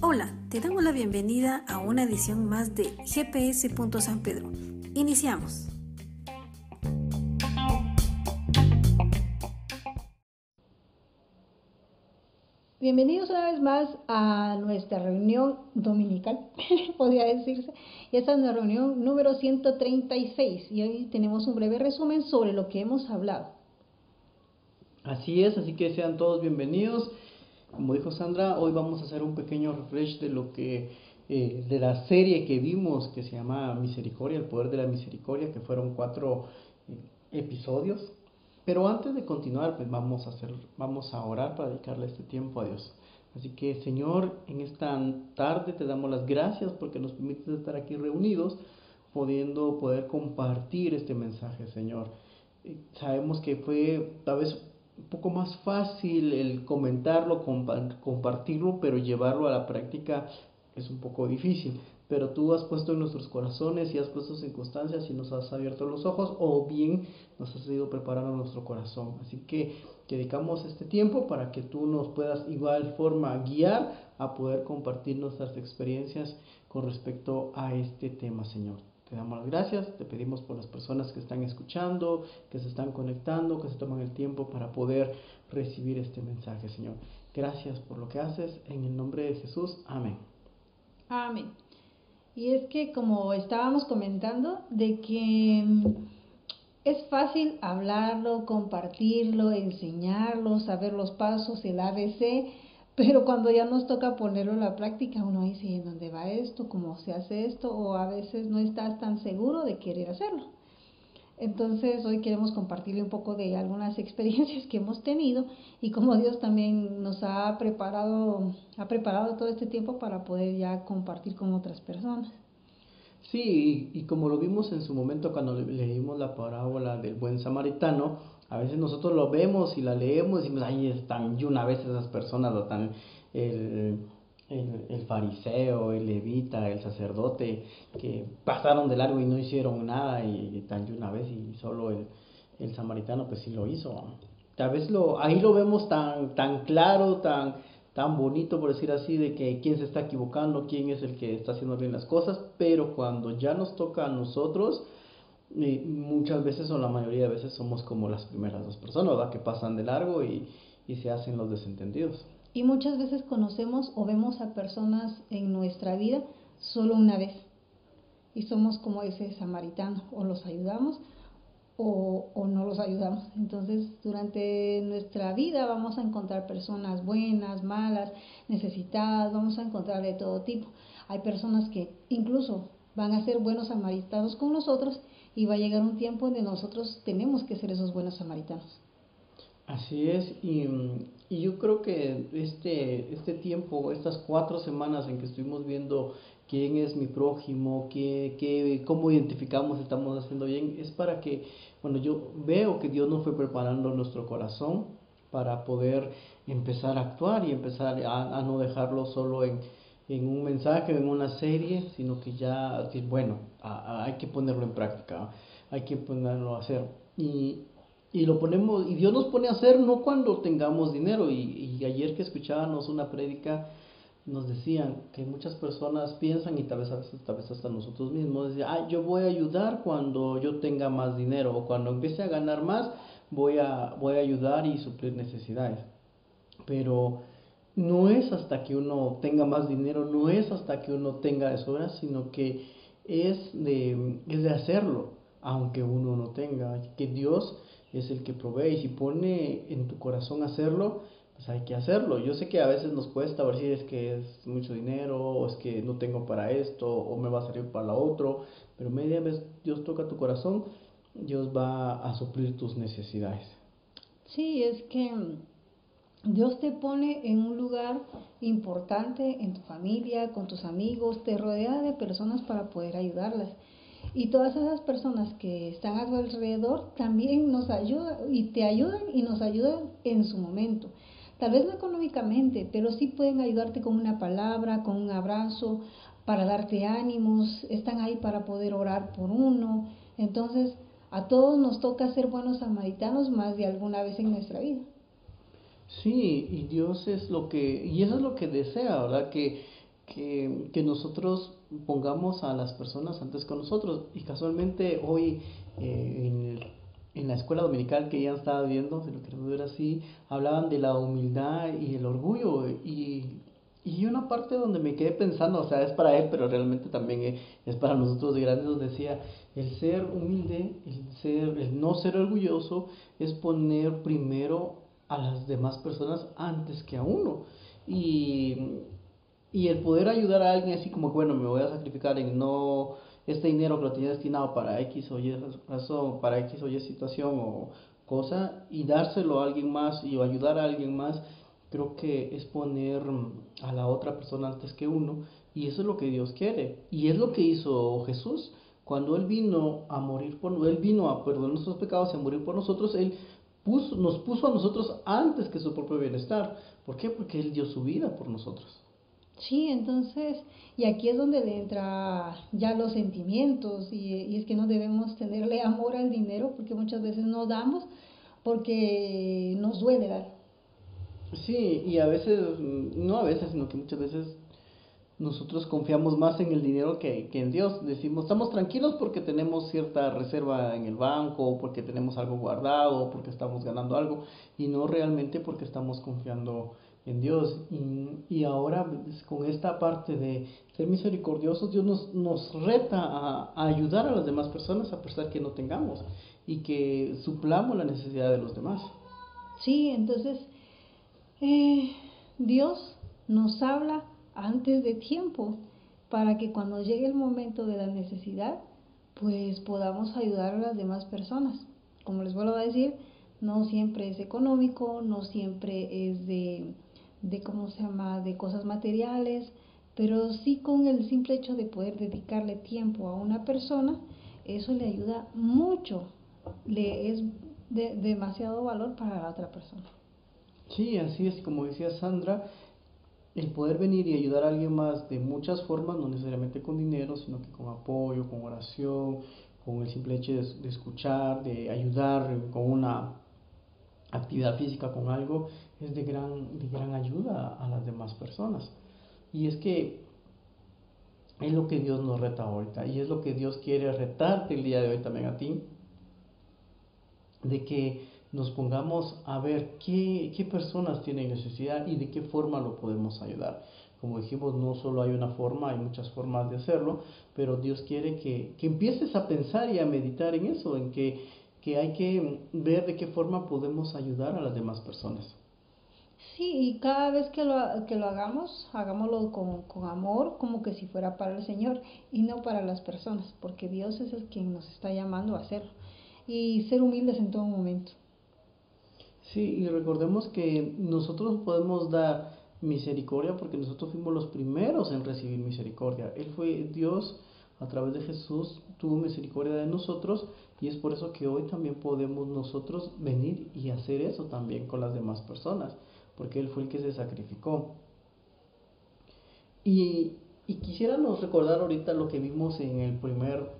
Hola, te damos la bienvenida a una edición más de GPS. San Pedro. Iniciamos. Bienvenidos una vez más a nuestra reunión dominical, podría decirse. Esta es la reunión número 136 y hoy tenemos un breve resumen sobre lo que hemos hablado. Así es, así que sean todos bienvenidos. Como dijo Sandra, hoy vamos a hacer un pequeño refresh de lo que eh, de la serie que vimos que se llama Misericordia, el poder de la misericordia, que fueron cuatro eh, episodios pero antes de continuar, pues vamos a hacer, vamos a orar para dedicarle este tiempo a Dios. Así que, Señor, en esta tarde te damos las gracias porque nos permites estar aquí reunidos, pudiendo poder compartir este mensaje, Señor. Eh, sabemos que fue tal vez un poco más fácil el comentarlo, compartirlo, pero llevarlo a la práctica es un poco difícil pero tú has puesto en nuestros corazones y has puesto circunstancias y nos has abierto los ojos o bien nos has ido preparando nuestro corazón. Así que dedicamos este tiempo para que tú nos puedas igual forma guiar a poder compartir nuestras experiencias con respecto a este tema, Señor. Te damos las gracias, te pedimos por las personas que están escuchando, que se están conectando, que se toman el tiempo para poder recibir este mensaje, Señor. Gracias por lo que haces, en el nombre de Jesús. Amén. Amén. Y es que como estábamos comentando, de que mm, es fácil hablarlo, compartirlo, enseñarlo, saber los pasos, el ABC, pero cuando ya nos toca ponerlo en la práctica, uno dice, ¿en dónde va esto? ¿Cómo se hace esto? O a veces no estás tan seguro de querer hacerlo. Entonces hoy queremos compartirle un poco de algunas experiencias que hemos tenido y cómo Dios también nos ha preparado, ha preparado todo este tiempo para poder ya compartir con otras personas. Sí, y, como lo vimos en su momento cuando leímos la parábola del buen samaritano, a veces nosotros lo vemos y la leemos y decimos, ay, están y una vez esas personas, lo están el el, fariseo, el levita, el sacerdote, que pasaron de largo y no hicieron nada y, tan una vez y solo el, el, samaritano pues sí lo hizo. Tal vez lo, ahí lo vemos tan, tan claro, tan, tan bonito por decir así, de que quién se está equivocando, quién es el que está haciendo bien las cosas, pero cuando ya nos toca a nosotros, eh, muchas veces o la mayoría de veces somos como las primeras dos personas, que pasan de largo y, y se hacen los desentendidos. Y muchas veces conocemos o vemos a personas en nuestra vida solo una vez. Y somos como ese samaritano, o los ayudamos o, o, no los ayudamos. Entonces, durante nuestra vida vamos a encontrar personas buenas, malas, necesitadas, vamos a encontrar de todo tipo. Hay personas que incluso van a ser buenos samaritanos con nosotros y va a llegar un tiempo en nosotros tenemos que ser esos buenos samaritanos. Así es, y, y, yo creo que este, este tiempo, estas cuatro semanas en que estuvimos viendo quién es mi prójimo, qué, qué, cómo identificamos estamos haciendo bien, es para que, bueno, yo veo que Dios nos fue preparando nuestro corazón para poder empezar a actuar y empezar a, no dejarlo solo en, en un mensaje, en una serie, sino que ya, bueno, hay que ponerlo en práctica, hay que ponerlo a hacer. Y y lo ponemos, y Dios nos pone a hacer no cuando tengamos dinero. Y, ayer que escuchábamos una prédica, nos decían que muchas personas piensan, y tal vez, tal vez hasta nosotros mismos, decían, ah, yo voy a ayudar cuando yo tenga más dinero, o cuando empiece a ganar más, voy a, voy a ayudar y suplir necesidades. Pero no es hasta que uno tenga más dinero, no es hasta que uno tenga sobra, sino que es de, es de hacerlo, aunque uno no tenga, que Dios es el que provee y si pone en tu corazón hacerlo, pues hay que hacerlo. Yo sé que a veces nos cuesta ver si es que es mucho dinero o es que no tengo para esto o me va a salir para la otro, pero media vez Dios toca tu corazón, Dios va a suplir tus necesidades. Sí, es que Dios te pone en un lugar importante en tu familia, con tus amigos, te rodea de personas para poder ayudarlas. Y todas esas personas que están a tu alrededor también nos ayudan y te ayudan y nos ayudan en su momento. Tal vez no económicamente, pero sí pueden ayudarte con una palabra, con un abrazo, para darte ánimos, están ahí para poder orar por uno. Entonces, a todos nos toca ser buenos samaritanos más de alguna vez en nuestra vida. Sí, y Dios es lo que, y eso es lo que desea, ¿verdad? Que, que, que nosotros pongamos a las personas antes con nosotros. Y casualmente hoy eh, en, en, la escuela dominical que ya estaba viendo, si lo queremos ver así, hablaban de la humildad y el orgullo. Y, y una parte donde me quedé pensando, o sea, es para él, pero realmente también es para nosotros de grandes, nos decía, el ser humilde, el, ser, el no ser orgulloso, es poner primero a las demás personas antes que a uno. Y, y el poder ayudar a alguien así como, bueno, me voy a sacrificar en no este dinero que lo tenía destinado para X o Y razón, para X o Y situación o cosa, y dárselo a alguien más y ayudar a alguien más, creo que es poner a la otra persona antes que uno, y eso es lo que Dios quiere, y es lo que hizo Jesús. Cuando Él vino a morir por Él vino a perdonar nuestros pecados y a morir por nosotros, Él nos puso a nosotros antes que su propio bienestar. ¿Por qué? Porque Él dio su vida por nosotros. Sí, entonces, y aquí es donde le entra ya los sentimientos, y, es que no debemos tenerle amor al dinero, porque muchas veces no damos porque nos duele dar. Sí, y a veces, no a veces, sino que muchas veces nosotros confiamos más en el dinero que, que, en Dios. Decimos, estamos tranquilos porque tenemos cierta reserva en el banco, porque tenemos algo guardado, porque estamos ganando algo, y no realmente porque estamos confiando en Dios. Y, y ahora pues, con esta parte de ser misericordiosos, Dios nos, nos reta a, ayudar a las demás personas a pesar que no tengamos y que suplamos la necesidad de los demás. Sí, entonces eh, Dios nos habla antes de tiempo, para que cuando llegue el momento de la necesidad, pues podamos ayudar a las demás personas. Como les vuelvo a decir, no siempre es económico, no siempre es de, de ¿cómo se llama?, de cosas materiales, pero sí con el simple hecho de poder dedicarle tiempo a una persona, eso le ayuda mucho, le es de, demasiado valor para la otra persona. Sí, así es, como decía Sandra, el poder venir y ayudar a alguien más de muchas formas, no necesariamente con dinero, sino que con apoyo, con oración, con el simple hecho de, escuchar, de ayudar con una actividad física, con algo, es de gran, de gran ayuda a las demás personas. Y es que es lo que Dios nos reta ahorita, y es lo que Dios quiere retarte el día de hoy también a ti, de que nos pongamos a ver qué, qué personas tienen necesidad y de qué forma lo podemos ayudar. Como dijimos, no solo hay una forma, hay muchas formas de hacerlo, pero Dios quiere que, que empieces a pensar y a meditar en eso, en que, que hay que ver de qué forma podemos ayudar a las demás personas. Sí, y cada vez que lo, que lo hagamos, hagámoslo con, con, amor, como que si fuera para el Señor y no para las personas, porque Dios es el quien nos está llamando a hacerlo. Y ser humildes en todo momento. Sí, y recordemos que nosotros podemos dar misericordia porque nosotros fuimos los primeros en recibir misericordia. Él fue Dios a través de Jesús, tuvo misericordia de nosotros y es por eso que hoy también podemos nosotros venir y hacer eso también con las demás personas, porque Él fue el que se sacrificó. Y, y quisiéramos recordar ahorita lo que vimos en el primer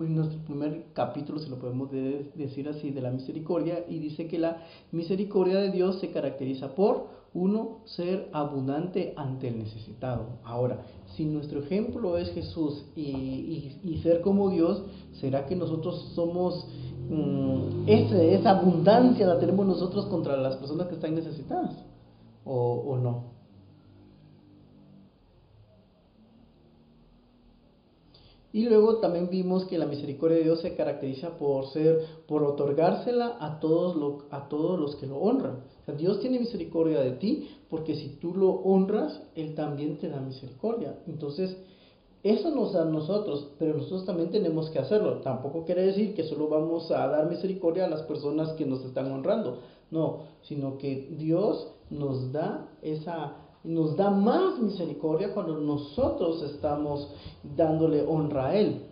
en nuestro primer capítulo, si lo podemos decir así, de la misericordia, y dice que la misericordia de Dios se caracteriza por, uno, ser abundante ante el necesitado. Ahora, si nuestro ejemplo es Jesús y, y, ser como Dios, ¿será que nosotros somos, mm, esa abundancia la tenemos nosotros contra las personas que están necesitadas? ¿O, o no? Y luego también vimos que la misericordia de Dios se caracteriza por ser, por otorgársela a todos, a todos los que lo honran. Dios tiene misericordia de ti porque si tú lo honras, Él también te da misericordia. Entonces, eso nos da a nosotros, pero nosotros también tenemos que hacerlo. Tampoco quiere decir que solo vamos a dar misericordia a las personas que nos están honrando. No, sino que Dios nos da esa nos da más misericordia cuando nosotros estamos dándole honra a Él.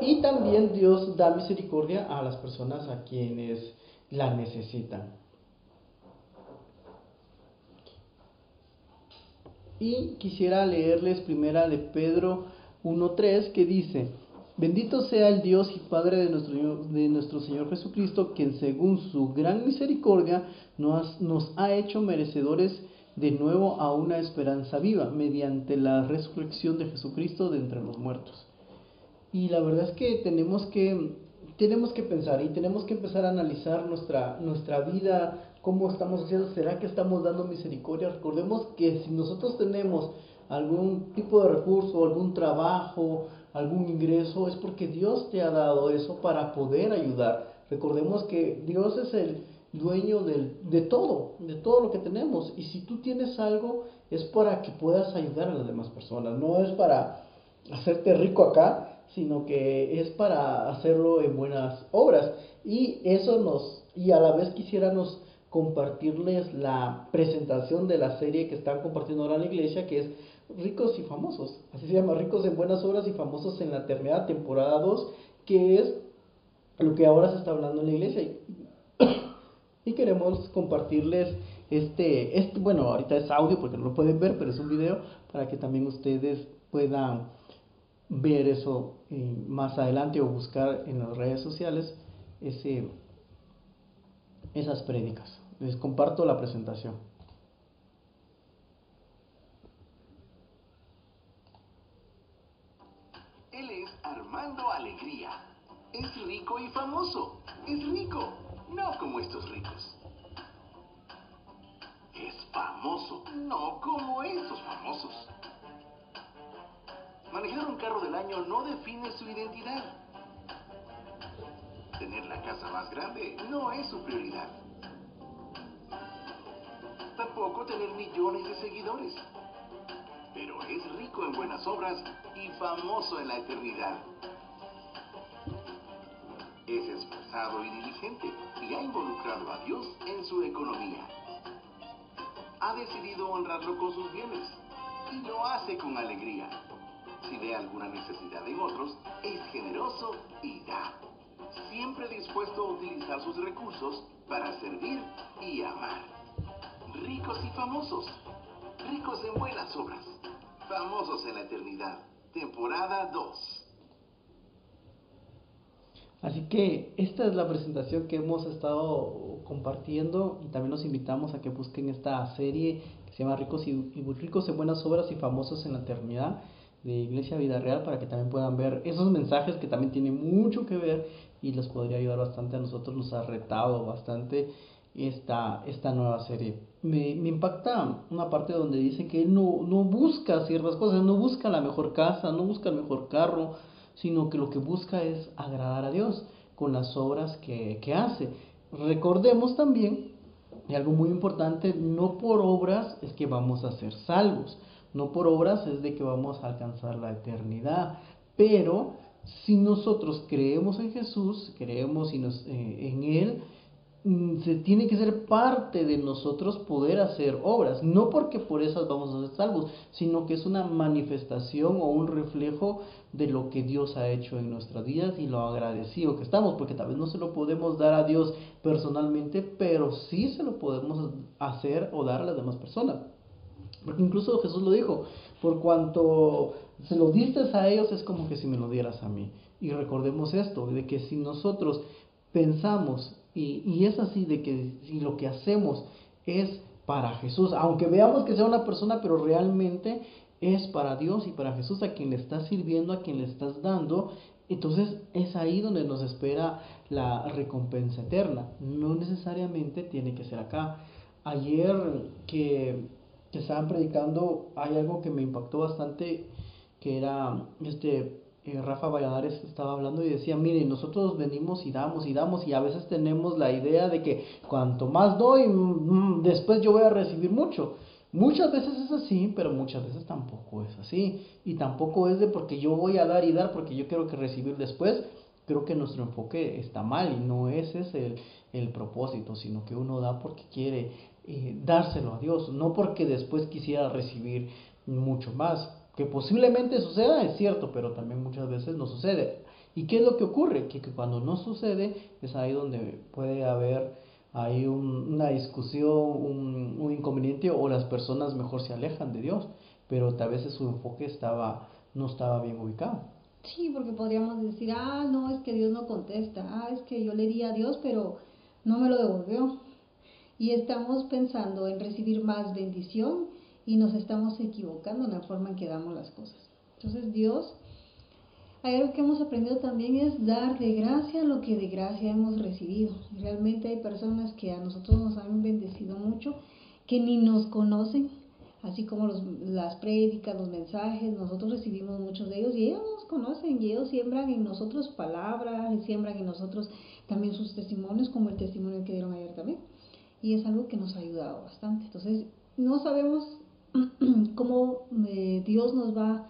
Y también Dios da misericordia a las personas a quienes la necesitan. Y quisiera leerles primera de Pedro 1.3 que dice, Bendito sea el Dios y Padre de nuestro, de nuestro Señor Jesucristo, quien según su gran misericordia nos, nos ha hecho merecedores de nuevo a una esperanza viva mediante la resurrección de Jesucristo de entre los muertos. Y la verdad es que tenemos que, tenemos que pensar y tenemos que empezar a analizar nuestra, nuestra vida, cómo estamos haciendo, ¿será que estamos dando misericordia? Recordemos que si nosotros tenemos algún tipo de recurso, algún trabajo, algún ingreso, es porque Dios te ha dado eso para poder ayudar. Recordemos que Dios es el dueño de todo, de todo lo que tenemos. Y si tú tienes algo, es para que puedas ayudar a las demás personas. No es para hacerte rico acá, sino que es para hacerlo en buenas obras. Y eso nos, y a la vez quisiéramos compartirles la presentación de la serie que están compartiendo ahora en la iglesia, que es Ricos y Famosos. Así se llama, Ricos en Buenas Obras y Famosos en la Eternidad, temporada 2, que es lo que ahora se está hablando en la iglesia y queremos compartirles este, este, bueno, ahorita es audio porque no lo pueden ver, pero es un video para que también ustedes puedan ver eso eh, más adelante o buscar en las redes sociales ese, esas prédicas. Les comparto la presentación. Él es Armando Alegría. Es rico y famoso. Es rico no como estos ricos. Es famoso, no como estos famosos. Manejar un carro del año no define su identidad. Tener la casa más grande no es su prioridad. Tampoco tener millones de seguidores. Pero es rico en buenas obras y famoso en la eternidad. Es esforzado y diligente y ha involucrado a Dios en su economía. Ha decidido honrarlo con sus bienes y lo hace con alegría. Si ve alguna necesidad en otros, es generoso y da. Siempre dispuesto a utilizar sus recursos para servir y amar. Ricos y famosos. Ricos en buenas obras. Famosos en la eternidad. Temporada 2. Así que esta es la presentación que hemos estado compartiendo y también los invitamos a que busquen esta serie que se llama Ricos y, Ricos en Buenas Obras y Famosos en la Eternidad de Iglesia Vida Real para que también puedan ver esos mensajes que también tienen mucho que ver y les podría ayudar bastante a nosotros, nos ha retado bastante esta, esta nueva serie. Me, me impacta una parte donde dice que él no, no busca ciertas cosas, no busca la mejor casa, no busca el mejor carro, sino que lo que busca es agradar a Dios con las obras que, hace. Recordemos también, y algo muy importante, no por obras es que vamos a ser salvos, no por obras es de que vamos a alcanzar la eternidad, pero si nosotros creemos en Jesús, creemos eh, en Él, se tiene que ser parte de nosotros poder hacer obras, no porque por esas vamos a ser salvos, sino que es una manifestación o un reflejo de lo que Dios ha hecho en nuestras vidas y lo agradecido que estamos, porque tal vez no se lo podemos dar a Dios personalmente, pero sí se lo podemos hacer o dar a las demás personas. Porque incluso Jesús lo dijo, por cuanto se lo diste a ellos es como que si me lo dieras a mí. Y recordemos esto, de que si nosotros pensamos y, es así de que si lo que hacemos es para Jesús, aunque veamos que sea una persona, pero realmente es para Dios y para Jesús a quien le estás sirviendo, a quien le estás dando, entonces es ahí donde nos espera la recompensa eterna. No necesariamente tiene que ser acá. Ayer que, que estaban predicando, hay algo que me impactó bastante, que era este eh, Rafa Valladares estaba hablando y decía, mire, nosotros venimos y damos y damos y a veces tenemos la idea de que cuanto más doy, después yo voy a recibir mucho. Muchas veces es así, pero muchas veces tampoco es así. Y tampoco es de porque yo voy a dar y dar porque yo quiero que recibir después. Creo que nuestro enfoque está mal y no ese es el, el propósito, sino que uno da porque quiere eh, dárselo a Dios, no porque después quisiera recibir mucho más. Que posiblemente suceda, es cierto, pero también muchas veces no sucede. ¿Y qué es lo que ocurre? Que, cuando no sucede es ahí donde puede haber ahí una discusión, un, un, inconveniente o las personas mejor se alejan de Dios, pero tal vez su enfoque estaba, no estaba bien ubicado. Sí, porque podríamos decir, ah, no, es que Dios no contesta, ah, es que yo le di a Dios, pero no me lo devolvió. Y estamos pensando en recibir más bendición y nos estamos equivocando en la forma en que damos las cosas. Entonces Dios, hay algo que hemos aprendido también es dar de gracia lo que de gracia hemos recibido. Realmente hay personas que a nosotros nos han bendecido mucho, que ni nos conocen, así como los, las prédicas, los mensajes, nosotros recibimos muchos de ellos y ellos nos conocen y ellos siembran en nosotros palabras, y siembran en nosotros también sus testimonios, como el testimonio que dieron ayer también. Y es algo que nos ha ayudado bastante. Entonces, no sabemos cómo eh, Dios nos va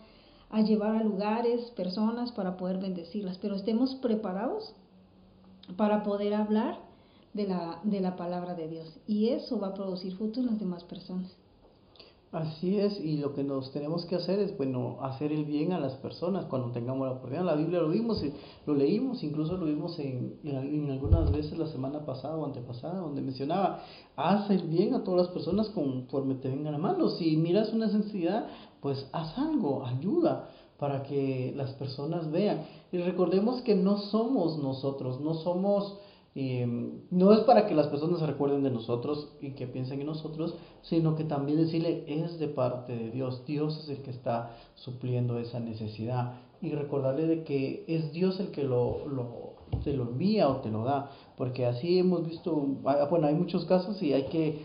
a llevar a lugares, personas para poder bendecirlas, pero estemos preparados para poder hablar de la, de la palabra de Dios. Y eso va a producir fruto en las demás personas. Así es, y lo que nos tenemos que hacer es, bueno, hacer el bien a las personas cuando tengamos la oportunidad. La Biblia lo vimos, lo leímos, incluso lo vimos en, en, algunas veces la semana pasada o antepasada, donde mencionaba, haz el bien a todas las personas conforme te vengan a mano. Si miras una necesidad, pues haz algo, ayuda para que las personas vean. Y recordemos que no somos nosotros, no somos Em, no es para que las personas se recuerden de nosotros y que piensen en nosotros, sino que también decirle es de parte de Dios. Dios es el que está supliendo esa necesidad. Y recordarle de que es Dios el que lo, lo, te lo envía o te lo da. Porque así hemos visto, ah, bueno, hay muchos casos y hay que,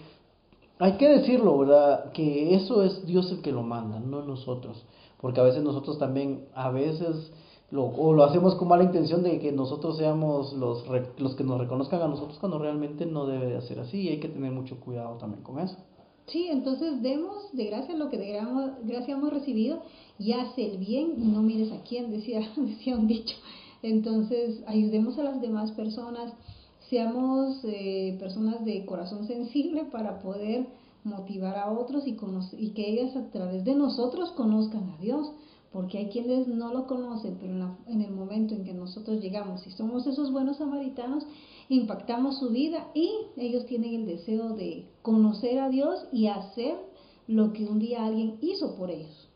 hay que decirlo, ¿verdad? Que eso es Dios el que lo manda, no nosotros. Porque a veces nosotros también, a veces lo, o lo hacemos con mala intención de que nosotros seamos los, los que nos reconozcan a nosotros cuando realmente no debe de ser así y hay que tener mucho cuidado también con eso. Sí, entonces demos de gracia lo que de gracia hemos recibido y hace el bien y no mires a quién, decía, decía un dicho. Entonces ayudemos a las demás personas, seamos eh, personas de corazón sensible para poder motivar a otros y, y que ellas a través de nosotros conozcan a Dios porque hay quienes no lo conocen, pero en, el momento en que nosotros llegamos y somos esos buenos samaritanos, impactamos su vida y ellos tienen el deseo de conocer a Dios y hacer lo que un día alguien hizo por ellos.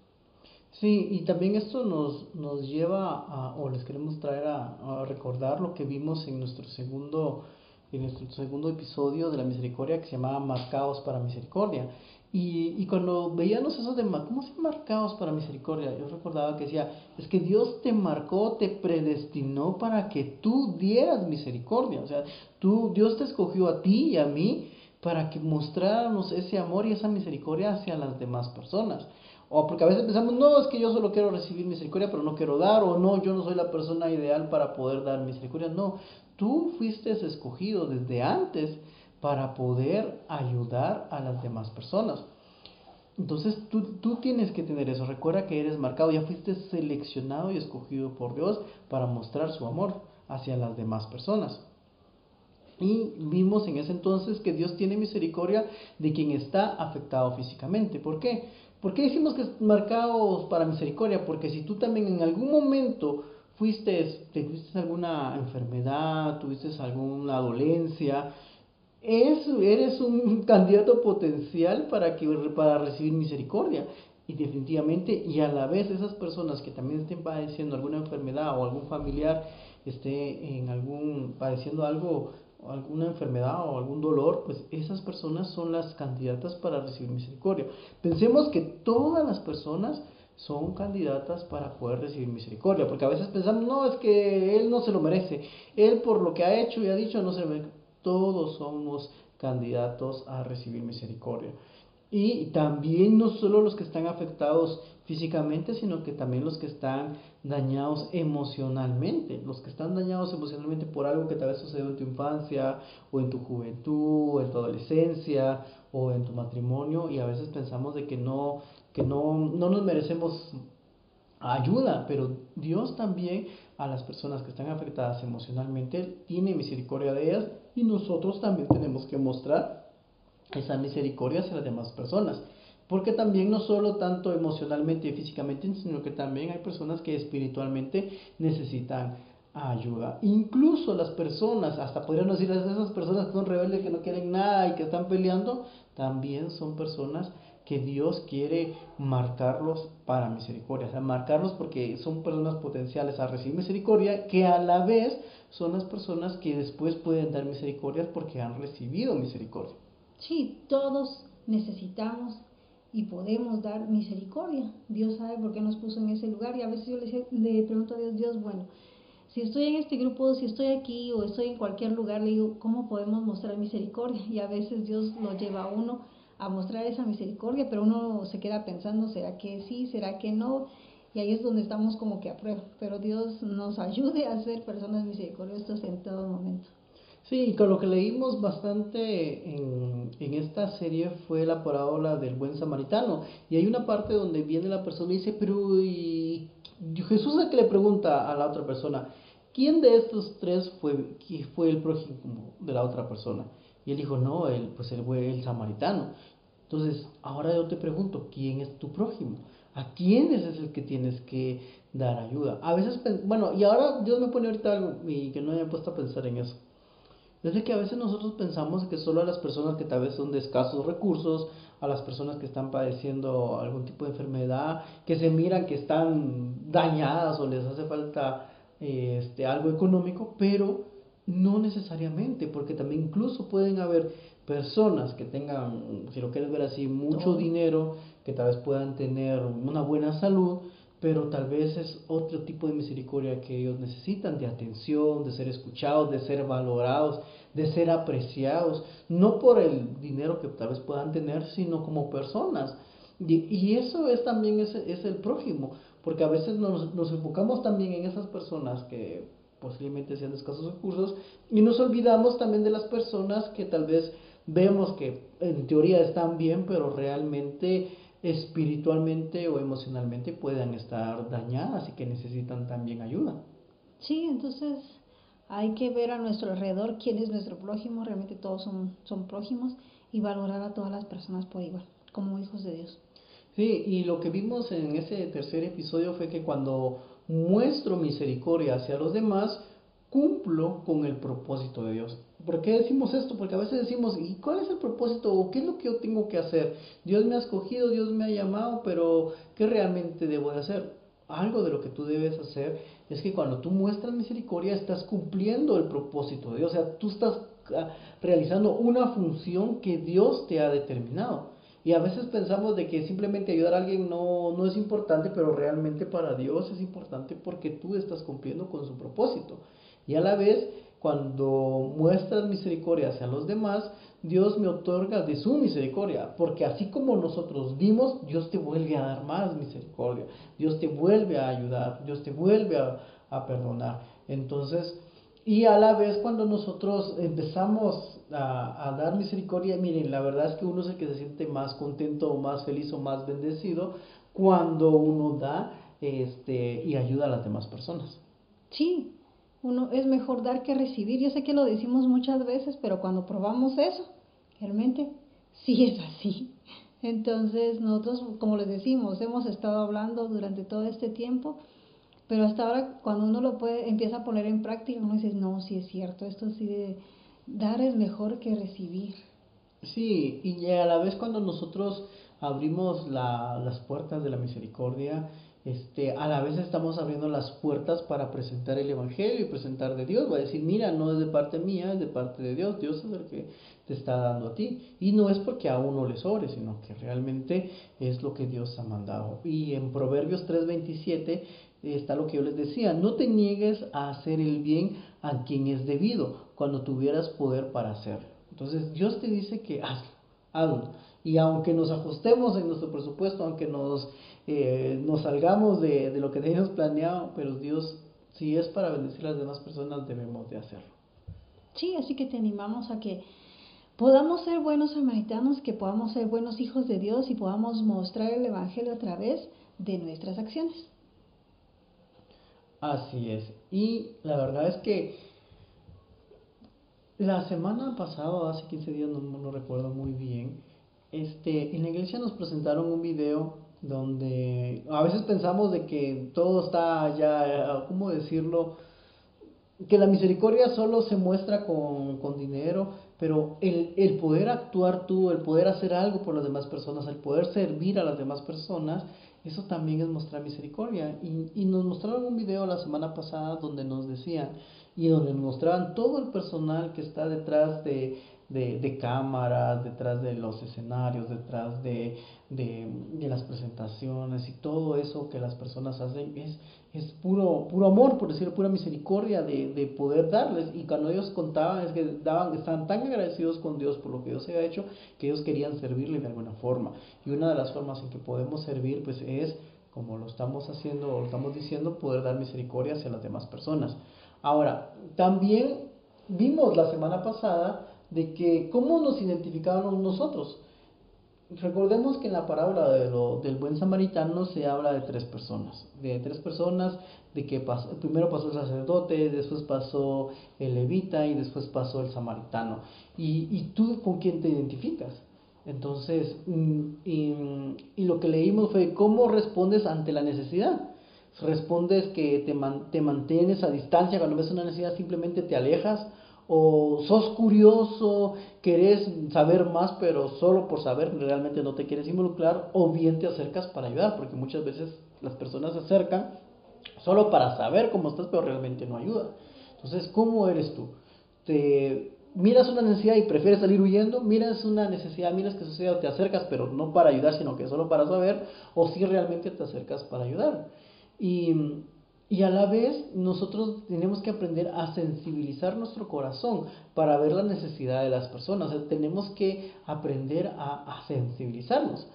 Sí, y también esto nos, nos lleva a, o les queremos traer a, recordar lo que vimos en nuestro segundo en nuestro segundo episodio de la misericordia que se llamaba Marcados para Misericordia. Y, cuando veíamos eso de, ¿cómo se marcados para misericordia? Yo recordaba que decía, es que Dios te marcó, te predestinó para que tú dieras misericordia. O sea, tú, Dios te escogió a ti y a mí para que mostráramos ese amor y esa misericordia hacia las demás personas. O porque a veces pensamos, no, es que yo solo quiero recibir misericordia, pero no quiero dar, o no, yo no soy la persona ideal para poder dar misericordia. No, tú fuiste escogido desde antes para poder ayudar a las demás personas. Entonces tú, tú, tienes que tener eso. Recuerda que eres marcado, ya fuiste seleccionado y escogido por Dios para mostrar su amor hacia las demás personas. Y vimos en ese entonces que Dios tiene misericordia de quien está afectado físicamente. ¿Por qué? ¿Por qué decimos que es marcados para misericordia? Porque si tú también en algún momento fuiste, tuviste alguna enfermedad, tuviste alguna dolencia, eres un candidato potencial para, que, para recibir misericordia. Y definitivamente, y a la vez esas personas que también estén padeciendo alguna enfermedad o algún familiar esté en algún, padeciendo algo, alguna enfermedad o algún dolor, pues esas personas son las candidatas para recibir misericordia. Pensemos que todas las personas son candidatas para poder recibir misericordia, porque a veces pensamos, no, es que él no se lo merece, él por lo que ha hecho y ha dicho no se lo merece todos somos candidatos a recibir misericordia. Y también no solo los que están afectados físicamente, sino que también los que están dañados emocionalmente. Los que están dañados emocionalmente por algo que tal vez sucedió en tu infancia, o en tu juventud, o en tu adolescencia, o en tu matrimonio, y a veces pensamos de que no, que no, no nos merecemos ayuda, pero Dios también a las personas que están afectadas emocionalmente tiene misericordia de ellas y nosotros también tenemos que mostrar esa misericordia hacia las demás personas. Porque también no solo tanto emocionalmente y físicamente, sino que también hay personas que espiritualmente necesitan ayuda. Incluso las personas, hasta podríamos decir esas personas que son rebeldes, que no quieren nada y que están peleando, también son personas que Dios quiere marcarlos para misericordia, o sea, marcarlos porque son personas potenciales a recibir misericordia, que a la vez son las personas que después pueden dar misericordia porque han recibido misericordia. Sí, todos necesitamos y podemos dar misericordia. Dios sabe por qué nos puso en ese lugar y a veces yo le, le pregunto a Dios, Dios, bueno, si estoy en este grupo, si estoy aquí o estoy en cualquier lugar, le digo, ¿cómo podemos mostrar misericordia? Y a veces Dios lo lleva a uno a mostrar esa misericordia, pero uno se queda pensando, ¿será que sí? ¿Será que no? Y ahí es donde estamos como que a prueba. Pero Dios nos ayude a ser personas misericordiosas en todo momento. Sí, y con lo que leímos bastante en, en, esta serie fue la parábola del buen samaritano. Y hay una parte donde viene la persona y dice, pero y Jesús es que le pregunta a la otra persona, ¿quién de estos tres fue, fue el prójimo de la otra persona? Y él dijo, no, el, pues él fue el samaritano. Entonces, ahora yo te pregunto, ¿quién es tu prójimo? ¿A quién es el que tienes que dar ayuda? A veces, bueno, y ahora Dios me pone ahorita algo y que no haya puesto a pensar en eso. Es de que a veces nosotros pensamos que solo a las personas que tal vez son de escasos recursos, a las personas que están padeciendo algún tipo de enfermedad, que se miran que están dañadas o les hace falta este, algo económico, pero no necesariamente, porque también incluso pueden haber personas que tengan, si lo quieres ver así, mucho dinero, que tal vez puedan tener una buena salud, pero tal vez es otro tipo de misericordia que ellos necesitan, de atención, de ser escuchados, de ser valorados, de ser apreciados, no por el dinero que tal vez puedan tener, sino como personas. Y, eso es también es, es, el prójimo, porque a veces nos, nos enfocamos también en esas personas que posiblemente sean de escasos recursos y nos olvidamos también de las personas que tal vez vemos que en teoría están bien, pero realmente espiritualmente o emocionalmente puedan estar dañadas y que necesitan también ayuda. Sí, entonces hay que ver a nuestro alrededor quién es nuestro prójimo, realmente todos son, son prójimos y valorar a todas las personas por igual, como hijos de Dios. Sí, y lo que vimos en ese tercer episodio fue que cuando muestro misericordia hacia los demás, cumplo con el propósito de Dios. ¿Por qué decimos esto? Porque a veces decimos, ¿y cuál es el propósito? ¿O qué es lo que yo tengo que hacer? Dios me ha escogido, Dios me ha llamado, pero ¿qué realmente debo de hacer? Algo de lo que tú debes hacer es que cuando tú muestras misericordia estás cumpliendo el propósito de Dios. O sea, tú estás ah, realizando una función que Dios te ha determinado. Y a veces pensamos de que simplemente ayudar a alguien no, no es importante, pero realmente para Dios es importante porque tú estás cumpliendo con su propósito. Y a la vez cuando muestras misericordia hacia los demás, Dios me otorga de su misericordia, porque así como nosotros dimos, Dios te vuelve a dar más misericordia, Dios te vuelve a ayudar, Dios te vuelve a, perdonar. Entonces, y a la vez cuando nosotros empezamos a, a, dar misericordia, miren, la verdad es que uno es el que se siente más contento o más feliz o más bendecido cuando uno da este, y ayuda a las demás personas. Sí, uno es mejor dar que recibir. Yo sé que lo decimos muchas veces, pero cuando probamos eso, realmente sí es así. Entonces nosotros, como les decimos, hemos estado hablando durante todo este tiempo, pero hasta ahora cuando uno lo puede, empieza a poner en práctica, uno dice, no, sí es cierto, esto sí de dar es mejor que recibir. Sí, y a la vez cuando nosotros abrimos la, las puertas de la misericordia, este, a la vez estamos abriendo las puertas para presentar el Evangelio y presentar de Dios. Va a decir, mira, no es de parte mía, es de parte de Dios. Dios es el que te está dando a ti. Y no es porque a uno le sobre, sino que realmente es lo que Dios ha mandado. Y en Proverbios 3:27 está lo que yo les decía, no te niegues a hacer el bien a quien es debido, cuando tuvieras poder para hacerlo. Entonces Dios te dice que hazlo, hazlo. Y aunque nos ajustemos en nuestro presupuesto, aunque nos eh, nos salgamos de, de, lo que teníamos planeado, pero Dios, si es para bendecir a las demás personas, debemos de hacerlo. Sí, así que te animamos a que podamos ser buenos samaritanos, que podamos ser buenos hijos de Dios y podamos mostrar el Evangelio a través de nuestras acciones. Así es. Y la verdad es que la semana pasada, hace 15 días, no, no recuerdo muy bien, este, en la iglesia nos presentaron un video donde a veces pensamos de que todo está ya, ¿cómo decirlo? que la misericordia solo se muestra con, con dinero, pero el, el, poder actuar tú, el poder hacer algo por las demás personas, el poder servir a las demás personas, eso también es mostrar misericordia. Y, y nos mostraron un video la semana pasada donde nos decían, y donde nos mostraban todo el personal que está detrás de, de, de cámaras, detrás de los escenarios, detrás de, de, las presentaciones y todo eso que las personas hacen es, es puro, puro amor, por decir, pura misericordia de, de poder darles. Y cuando ellos contaban, es que daban, estaban tan agradecidos con Dios por lo que Dios había hecho, que ellos querían servirle de alguna forma. Y una de las formas en que podemos servir, pues es, como lo estamos haciendo o lo estamos diciendo, poder dar misericordia hacia las demás personas. Ahora, también vimos la semana pasada de que cómo nos identificábamos nosotros. Recordemos que en la parábola de lo, del buen samaritano se habla de tres personas, de tres personas, de que pasó, primero pasó el sacerdote, después pasó el levita y después pasó el samaritano. ¿Y, y tú con quién te identificas? Entonces, mm, y, y, lo que leímos fue cómo respondes ante la necesidad respondes que te, man, te mantienes a distancia cuando ves una necesidad, simplemente te alejas, o sos curioso, querés saber más, pero solo por saber realmente no te quieres involucrar, o bien te acercas para ayudar, porque muchas veces las personas se acercan solo para saber cómo estás, pero realmente no ayuda. Entonces, ¿cómo eres tú? ¿Te miras una necesidad y prefieres salir huyendo? ¿Miras una necesidad, miras que suceda, te acercas, pero no para ayudar, sino que solo para saber? ¿O si realmente te acercas para ayudar? Y, y, a la vez nosotros tenemos que aprender a sensibilizar nuestro corazón para ver la necesidad de las personas. O sea, tenemos que aprender a, sensibilizarnos.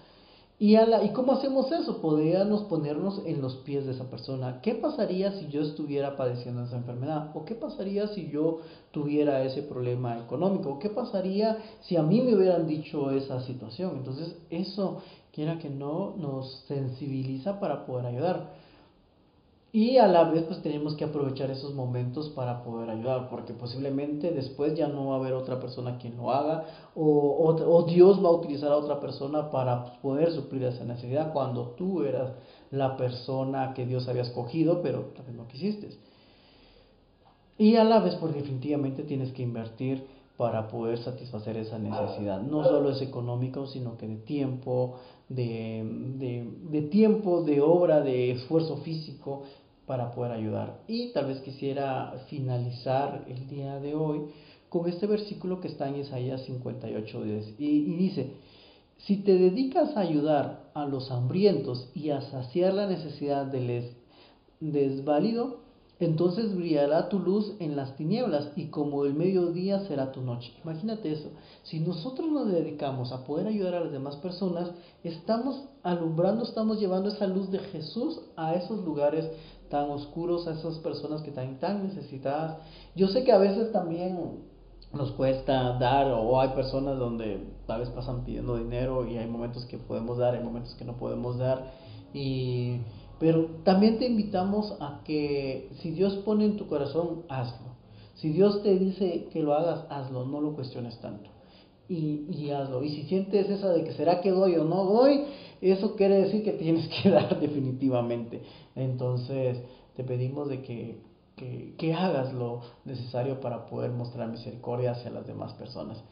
¿Y, a la, ¿Y cómo hacemos eso? Podríamos ponernos en los pies de esa persona. ¿Qué pasaría si yo estuviera padeciendo esa enfermedad? ¿O qué pasaría si yo tuviera ese problema económico? ¿Qué pasaría si a mí me hubieran dicho esa situación? Entonces eso, quiera que no, nos sensibiliza para poder ayudar. Y a la vez pues tenemos que aprovechar esos momentos para poder ayudar, porque posiblemente después ya no va a haber otra persona quien lo haga, o, o, Dios va a utilizar a otra persona para poder suplir esa necesidad cuando tú eras la persona que Dios había escogido, pero también no quisiste. Y a la vez pues definitivamente tienes que invertir para poder satisfacer esa necesidad. No solo es económico, sino que de tiempo, de, de, tiempo, de obra, de esfuerzo físico para poder ayudar. Y tal vez quisiera finalizar el día de hoy con este versículo que está en Isaías 58, y, y dice, si te dedicas a ayudar a los hambrientos y a saciar la necesidad del desválido, entonces brillará tu luz en las tinieblas y como el mediodía será tu noche. Imagínate eso. Si nosotros nos dedicamos a poder ayudar a las demás personas, estamos alumbrando, estamos llevando esa luz de Jesús a esos lugares tan oscuros, a esas personas que están tan necesitadas. Yo sé que a veces también nos cuesta dar o hay personas donde tal vez pasan pidiendo dinero y hay momentos que podemos dar, hay momentos que no podemos dar y pero también te invitamos a que si Dios pone en tu corazón, hazlo. Si Dios te dice que lo hagas, hazlo, no lo cuestiones tanto. Y, y, hazlo. Y si sientes esa de que será que doy o no doy, eso quiere decir que tienes que dar definitivamente. Entonces, te pedimos de que, que, que hagas lo necesario para poder mostrar misericordia hacia las demás personas.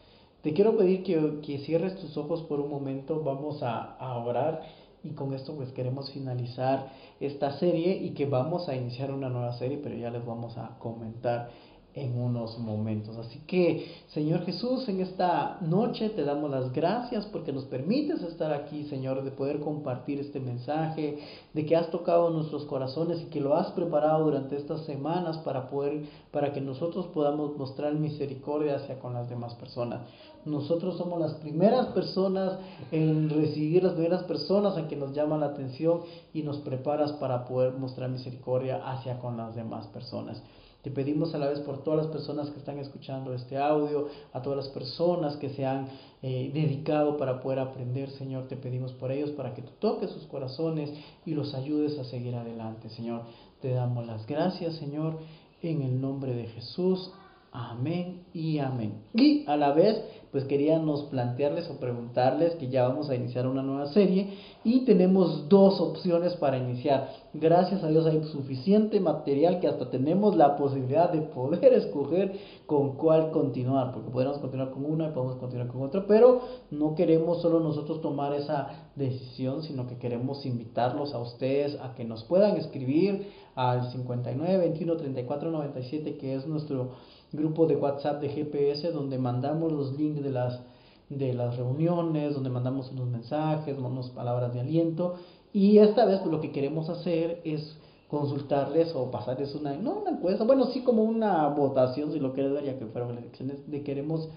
Te quiero pedir que, que cierres tus ojos por un momento, vamos a, a orar y con esto pues queremos finalizar esta serie y que vamos a iniciar una nueva serie, pero ya les vamos a comentar en unos momentos. Así que, Señor Jesús, en esta noche te damos las gracias porque nos permites estar aquí, Señor, de poder compartir este mensaje, de que has tocado nuestros corazones y que lo has preparado durante estas semanas para poder, para que nosotros podamos mostrar misericordia hacia con las demás personas. Nosotros somos las primeras personas en recibir las primeras personas a que nos llaman la atención y nos preparas para poder mostrar misericordia hacia con las demás personas. Te pedimos a la vez por todas las personas que están escuchando este audio, a todas las personas que se han eh, dedicado para poder aprender, Señor. Te pedimos por ellos para que tú toques sus corazones y los ayudes a seguir adelante, Señor. Te damos las gracias, Señor, en el nombre de Jesús. Amén y amén. Y a la vez, pues queríamos plantearles o preguntarles que ya vamos a iniciar una nueva serie y tenemos dos opciones para iniciar. Gracias a Dios hay suficiente material que hasta tenemos la posibilidad de poder escoger con cuál continuar, porque podemos continuar con una y podemos continuar con otra, pero no queremos solo nosotros tomar esa decisión, sino que queremos invitarlos a ustedes a que nos puedan escribir al 59 21 34 97 que es nuestro grupo de WhatsApp de GPS donde mandamos los links de las, de las reuniones, donde mandamos unos mensajes, unas palabras de aliento. Y esta vez pues, lo que queremos hacer es consultarles o pasarles una, no una encuesta, bueno, sí como una votación, si lo quieren ver, ya que fueron elecciones, de queremos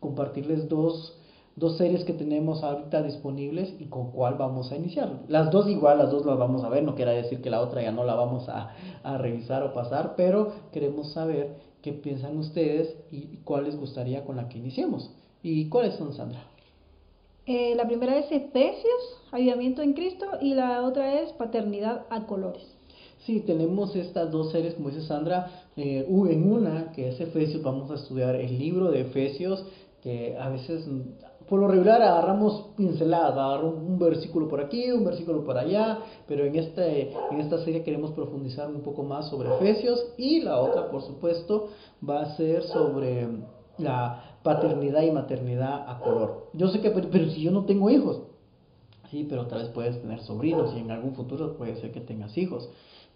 compartirles dos, dos series que tenemos ahorita disponibles y con cuál vamos a iniciar. Las dos igual, las dos las vamos a ver, no quiere decir que la otra ya no la vamos a, a revisar o pasar, pero queremos saber qué piensan ustedes y cuál les gustaría con la que iniciemos. ¿Y cuáles son, Sandra? Eh, la primera es Efesios, Avivamiento en Cristo, y la otra es Paternidad a Colores. Sí, tenemos estas dos series, como dice Sandra, eh, en una que es Efesios, vamos a estudiar el libro de Efesios, que a veces por lo regular agarramos pinceladas, agarramos un versículo por aquí, un versículo por allá, pero en, este, en esta serie queremos profundizar un poco más sobre Efesios y la otra, por supuesto, va a ser sobre la paternidad y maternidad a color. Yo sé que, pero, pero si yo no tengo hijos, sí, pero tal vez puedes tener sobrinos y en algún futuro puede ser que tengas hijos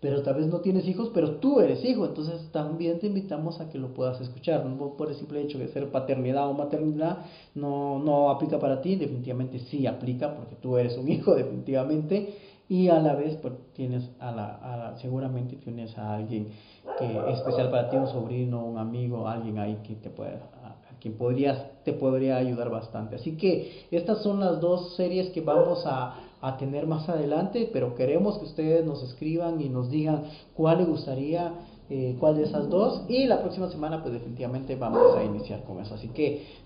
pero tal vez no tienes hijos, pero tú eres hijo, entonces también te invitamos a que lo puedas escuchar, no por el simple hecho de ser paternidad o maternidad no, no aplica para ti, definitivamente sí aplica porque tú eres un hijo definitivamente y a la vez pues, tienes a la, seguramente tienes a alguien que es especial para ti, un sobrino, un amigo, alguien ahí que te pueda a quien podrías, te podría ayudar bastante. Así que estas son las dos series que vamos a, a tener más adelante, pero queremos que ustedes nos escriban y nos digan cuál les gustaría, eh, cuál de esas dos. Y la próxima semana, pues definitivamente vamos a iniciar con eso. Así que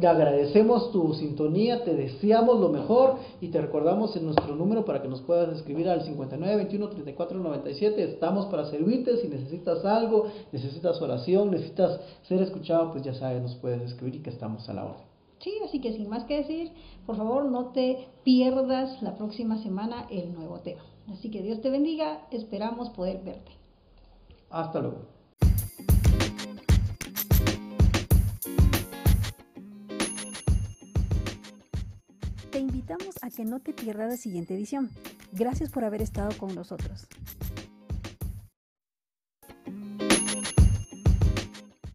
te agradecemos tu sintonía, te deseamos lo mejor y te recordamos en nuestro número para que nos puedas escribir al 59 21 34 97. Estamos para servirte. Si necesitas algo, necesitas oración, necesitas ser escuchado, pues ya sabes, nos puedes escribir y que estamos a la orden. Sí, así que sin más que decir, por favor no te pierdas la próxima semana el nuevo tema. Así que Dios te bendiga, esperamos poder verte. Hasta luego. Te invitamos a que no te pierdas la siguiente edición. Gracias por haber estado con nosotros.